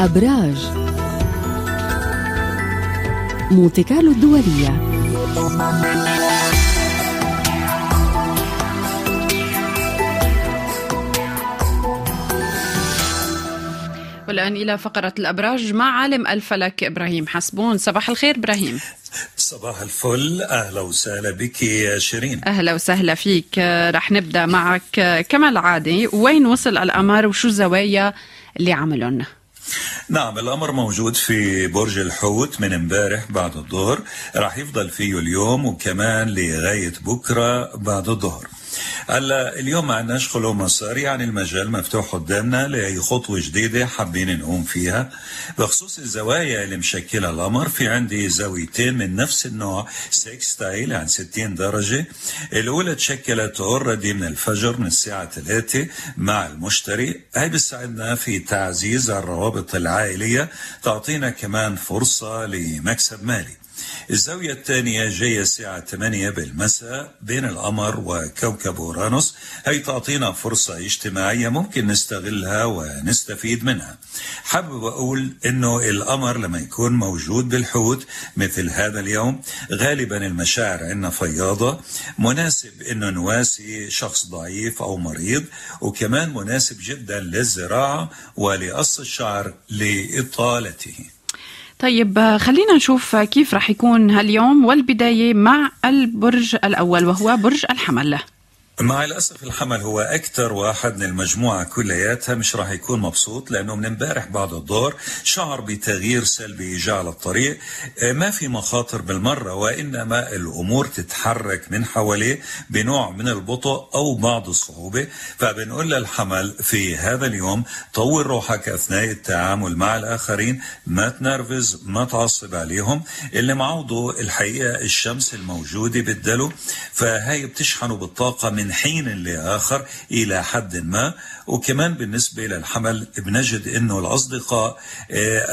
أبراج. مونتي كارلو الدولية. والآن إلى فقرة الأبراج مع عالم الفلك إبراهيم حسبون. صباح الخير إبراهيم. صباح الفل. أهلا وسهلا بك يا شيرين. أهلا وسهلا فيك. رح نبدأ معك كما العادة وين وصل القمر وشو الزوايا اللي عملهم نعم الأمر موجود في برج الحوت من امبارح بعد الظهر. راح يفضل فيه اليوم وكمان لغاية بكرة بعد الظهر. هلا اليوم ما عندناش خلو يعني المجال مفتوح قدامنا لأي خطوة جديدة حابين نقوم فيها. بخصوص الزوايا اللي مشكلها القمر في عندي زاويتين من نفس النوع sextile يعني 60 درجة. الأولى تشكلت already من الفجر من الساعة 3 مع المشتري. هاي بتساعدنا في تعزيز الروابط العائلية تعطينا كمان فرصة لمكسب مالي. الزاوية الثانية جاية الساعة 8 بالمساء بين القمر وكوكب أورانوس. هي تعطينا فرصة اجتماعية ممكن نستغلها ونستفيد منها. حابب أقول أنه القمر لما يكون موجود بالحوت مثل هذا اليوم غالبا المشاعر عندنا فياضة مناسب أنه نواسي شخص ضعيف أو مريض وكمان مناسب جدا للزراعة ولقص الشعر لإطالته. طيب خلينا نشوف كيف رح يكون هاليوم والبداية مع البرج الأول وهو برج الحمل. مع الأسف الحمل هو أكثر واحد من المجموعة كلياتها مش راح يكون مبسوط لأنه من امبارح بعد الظهر شعر بتغيير سلبي جاء على الطريق. ما في مخاطر بالمرة وإنما الأمور تتحرك من حواليه بنوع من البطء أو بعض الصعوبة. فبنقول للحمل في هذا اليوم طور روحك أثناء التعامل مع الآخرين ما تنرفز ما تعصب عليهم. اللي معوضه الحقيقة الشمس الموجودة بالدلو. فهي بتشحنه بالطاقة من حين لآخر إلى حد ما. وكمان بالنسبة للحمل بنجد أنه الأصدقاء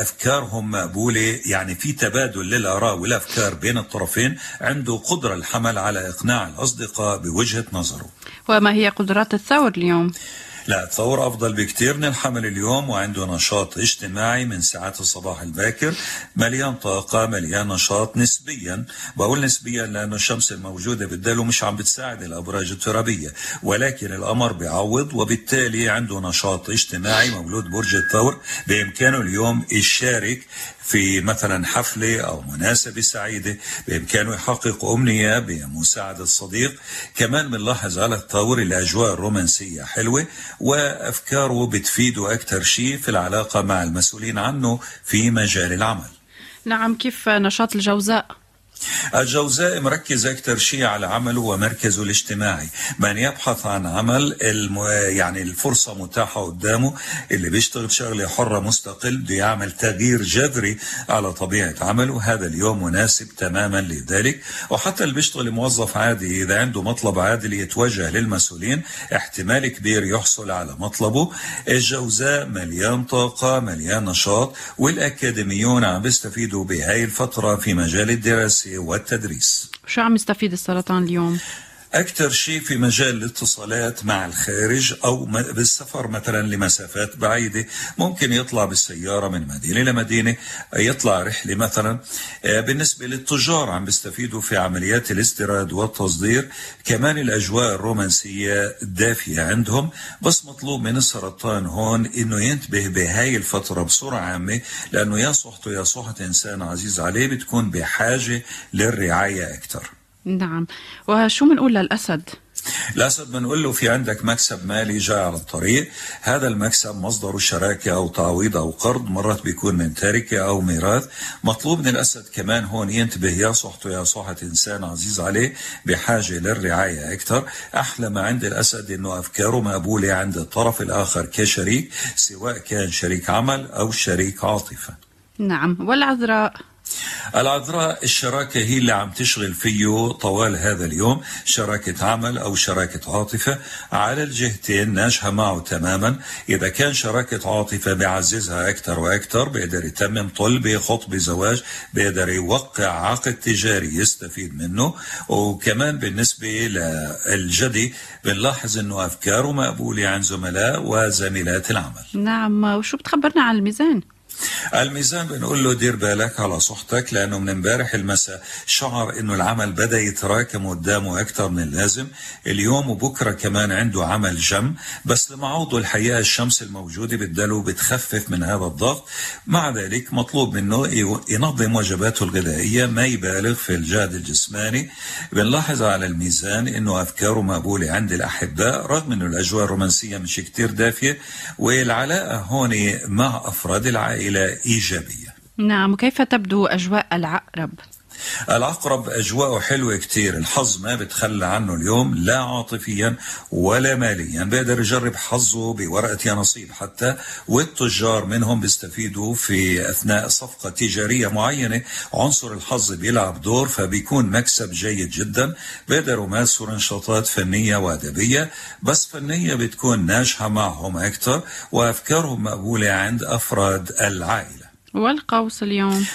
أفكارهم مقبولة. يعني في تبادل للآراء والأفكار بين الطرفين عنده قدرة الحمل على إقناع الأصدقاء بوجهة نظره. وما هي قدرات الثور اليوم؟ لا الثور أفضل بكثير من الحمل اليوم وعنده نشاط اجتماعي من ساعات الصباح الباكر مليان طاقة مليان نشاط نسبيا. بقول نسبيا لأنه الشمس الموجودة بالدلو مش عم بتساعد الأبراج الترابية ولكن القمر بيعوض وبالتالي عنده نشاط اجتماعي مولود برج الثور. بإمكانه اليوم يشارك في مثلا حفلة أو مناسبة سعيدة. بإمكانه يحقق أمنية بمساعدة صديق كمان بنلاحظ على الثور الأجواء الرومانسية حلوة وأفكاره بتفيده أكثر شيء في العلاقة مع المسؤولين عنه في مجال العمل نعم كيف نشاط الجوزاء؟ الجوزاء مركز أكثر شيء على عمله ومركزه الاجتماعي. من يبحث عن عمل الم... يعني الفرصة متاحة قدامه اللي بيشتغل شغلة حرة مستقل بده يعمل تغيير جذري على طبيعة عمله. هذا اليوم مناسب تماما لذلك. وحتى اللي بيشتغل موظف عادي إذا عنده مطلب عادل يتوجه للمسؤولين احتمال كبير يحصل على مطلبه. الجوزاء مليان طاقة مليان نشاط والأكاديميون عم بيستفيدوا بهاي الفترة في مجال الدراسة. والتدريس شو عم يستفيد السرطان اليوم؟ أكثر شيء في مجال الاتصالات مع الخارج أو بالسفر مثلا لمسافات بعيدة ممكن يطلع بالسيارة من مدينة لمدينة يطلع رحلة مثلا. بالنسبة للتجار عم بيستفيدوا في عمليات الاستيراد والتصدير كمان الأجواء الرومانسية دافية عندهم. بس مطلوب من السرطان هون إنه ينتبه بهاي الفترة بصورة عامة لأنه يا صحته يا صحة إنسان عزيز عليه بتكون بحاجة للرعاية أكثر. نعم. وشو بنقول للأسد؟ الأسد بنقول له في عندك مكسب مالي جاي على الطريق. هذا المكسب مصدره شراكة أو تعويض أو قرض مرات بيكون من تركة أو ميراث. مطلوب من الأسد كمان هون ينتبه يا صحته يا صحة إنسان عزيز عليه بحاجة للرعاية أكثر. أحلى ما عند الأسد إنه أفكاره مقبولة عند الطرف الآخر كشريك سواء كان شريك عمل أو شريك عاطفة. نعم. والعذراء؟ العذراء الشراكة هي اللي عم تشغل فيه طوال هذا اليوم شراكة عمل أو شراكة عاطفة على الجهتين ناجحة معه تماما. إذا كان شراكة عاطفة بيعززها أكثر وأكثر بيقدر يتمم طلبة خطبة زواج بيقدر يوقع عقد تجاري يستفيد منه. وكمان بالنسبة للجدي بنلاحظ أنه أفكاره مقبولة عن زملاء وزميلات العمل. نعم وشو بتخبرنا عن الميزان؟ الميزان بنقول له دير بالك على صحتك لأنه من امبارح المساء شعر إنه العمل بدأ يتراكم قدامه أكثر من اللازم. اليوم وبكرة كمان عنده عمل جم بس لمعوضه الحقيقة الشمس الموجودة بدله بتخفف من هذا الضغط. مع ذلك مطلوب منه ينظم وجباته الغذائية ما يبالغ في الجهد الجسماني. بنلاحظ على الميزان إنه افكاره مقبولة عند الأحباء رغم إنه الأجواء الرومانسية مش كتير دافية. والعلاقة هون مع أفراد العائلة إيجابية. نعم وكيف تبدو أجواء العقرب؟ العقرب أجواءه حلوة كتير. الحظ ما بتخلى عنه اليوم لا عاطفيا ولا ماليا. بيقدر يجرب حظه بورقة يا نصيب. حتى والتجار منهم بيستفيدوا في أثناء صفقة تجارية معينة. عنصر الحظ بيلعب دور فبيكون مكسب جيد جدا. بيقدروا يمارسوا نشاطات فنية وأدبية. بس فنية بتكون ناجحة معهم أكثر وأفكارهم مقبولة عند أفراد العائلة. والقوس اليوم.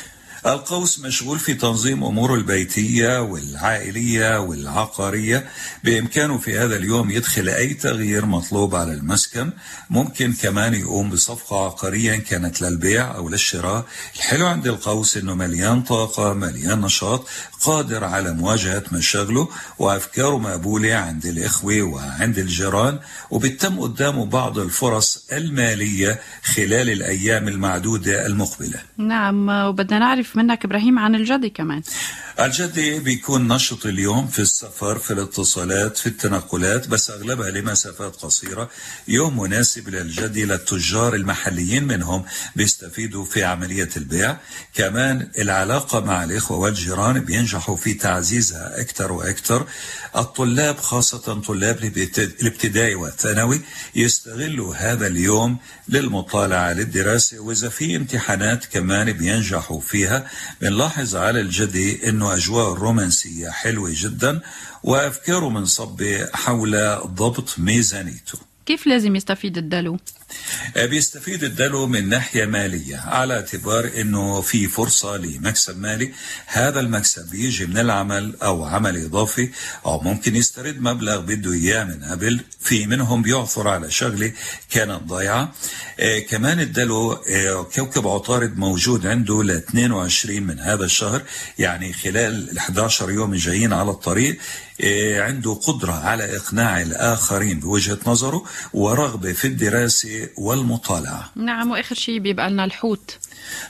القوس مشغول في تنظيم أموره البيتية والعائلية والعقارية بإمكانه في هذا اليوم يدخل أي تغيير مطلوب على المسكن. ممكن كمان يقوم بصفقة عقارية كانت للبيع أو للشراء. الحلو عند القوس إنه مليان طاقة مليان نشاط قادر على مواجهة مشاغله وأفكاره مقبولة عند الإخوة وعند الجيران. وبتم قدامه بعض الفرص المالية خلال الأيام المعدودة المقبلة. نعم وبدنا نعرف منك إبراهيم عن الجدي كمان. الجدي بيكون نشط اليوم في السفر في الاتصالات في التنقلات بس أغلبها لمسافات قصيرة. يوم مناسب للجدي للتجار المحليين منهم بيستفيدوا في عملية البيع. كمان العلاقة مع الإخوة والجيران بينجحوا في تعزيزها أكثر وأكثر. الطلاب خاصة طلاب الابتدائي والثانوي يستغلوا هذا اليوم للمطالعة للدراسة وإذا في امتحانات كمان بينجحوا فيها. بنلاحظ على الجدي أنه أجواء الرومانسية حلوة جدا وأفكاره منصبة حول ضبط ميزانيته كيف لازم يستفيد الدلو؟ بيستفيد الدلو من ناحية مالية على اعتبار إنه في فرصة لمكسب مالي. هذا المكسب بيجي من العمل أو عمل إضافي أو ممكن يسترد مبلغ بده إياه من قبل في منهم بيعثر على شغلة كانت ضايعة. آه كمان الدلو آه كوكب عطارد موجود عنده ل 22 من هذا الشهر يعني خلال ال 11 يوم الجايين على الطريق. عنده قدرة على إقناع الآخرين بوجهة نظره ورغبة في الدراسة والمطالعة. نعم وآخر شيء بيبقى لنا الحوت.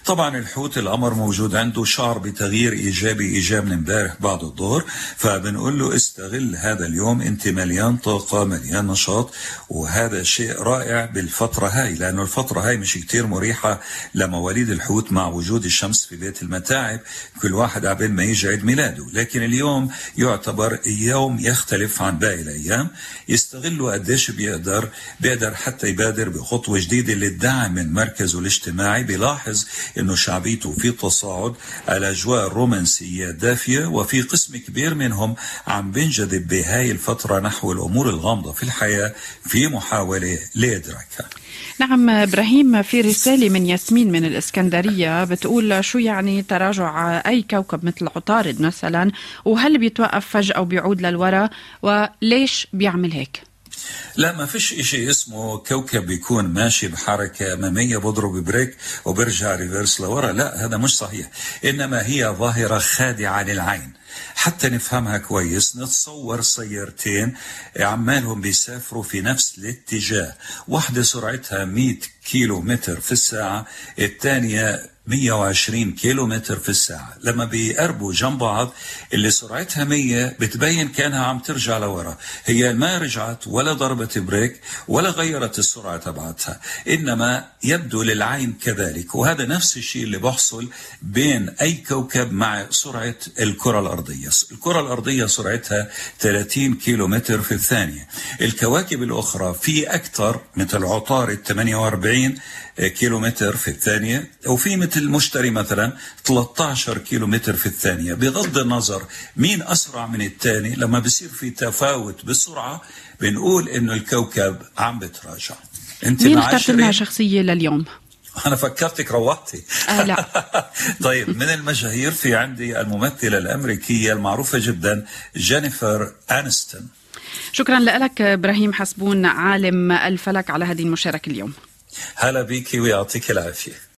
طبعا الحوت القمر موجود عنده شعر بتغيير إيجابي إيجاب من امبارح بعد الظهر. فبنقول له استغل هذا اليوم أنت مليان طاقة مليان نشاط وهذا شيء رائع بالفترة هاي لأنه الفترة هاي مش كتير مريحة لمواليد الحوت مع وجود الشمس في بيت المتاعب. كل واحد قبل ما يجي عيد ميلاده. لكن اليوم يعتبر يوم يختلف عن باقي الأيام. يستغلوا قديش بيقدر بيقدر حتى يبادر بخطوه جديدة للدعم من مركزه الاجتماعي. بيلاحظ إنه شعبيته في تصاعد الاجواء الرومانسيه دافية وفي قسم كبير منهم عم بينجذب بهاي الفترة نحو الأمور الغامضة في الحياة في محاولة لإدراكها. نعم إبراهيم في رسالة من ياسمين من الإسكندرية بتقول شو يعني تراجع أي كوكب مثل عطارد مثلا؟ وهل بيتوقف فجأة وبيعود للوراء؟ وليش بيعمل هيك؟ لا ما فيش إشي اسمه كوكب بيكون ماشي بحركة أمامية بضرب brake وبرجع reverse لورا. لا هذا مش صحيح. إنما هي ظاهرة خادعة للعين. حتى نفهمها كويس نتصور سيارتين عمالهم بيسافروا في نفس الاتجاه. واحدة سرعتها 100 كيلو متر في الساعة الثانية 120 كيلو متر في الساعة. لما بيقربوا جنب بعض اللي سرعتها 100 بتبين كأنها عم ترجع لورا. هي ما رجعت ولا ضربت بريك ولا غيرت السرعة تبعتها. إنما يبدو للعين كذلك. وهذا نفس الشيء اللي بحصل بين أي كوكب مع سرعة الكرة الأرضية. الكرة الأرضية سرعتها 30 كيلو متر في الثانية. الكواكب الأخرى في أكثر مثل عطارد 48 كيلو متر في الثانية. وفي مثل المشتري مثلا 13 كيلو متر في الثانية. بغض النظر مين أسرع من الثاني لما بصير في تفاوت بالسرعة بنقول إنه الكوكب عم بتراجع. انت مين اخترت لنا شخصية لليوم؟ أنا فكرتك روحتي. آه لا. طيب من المشاهير في عندي الممثلة الأمريكية المعروفة جدا جينيفر أنستون شكرا لك إبراهيم حسبون عالم الفلك على هذه المشاركة اليوم. هلا بيكي ويعطيك العافية.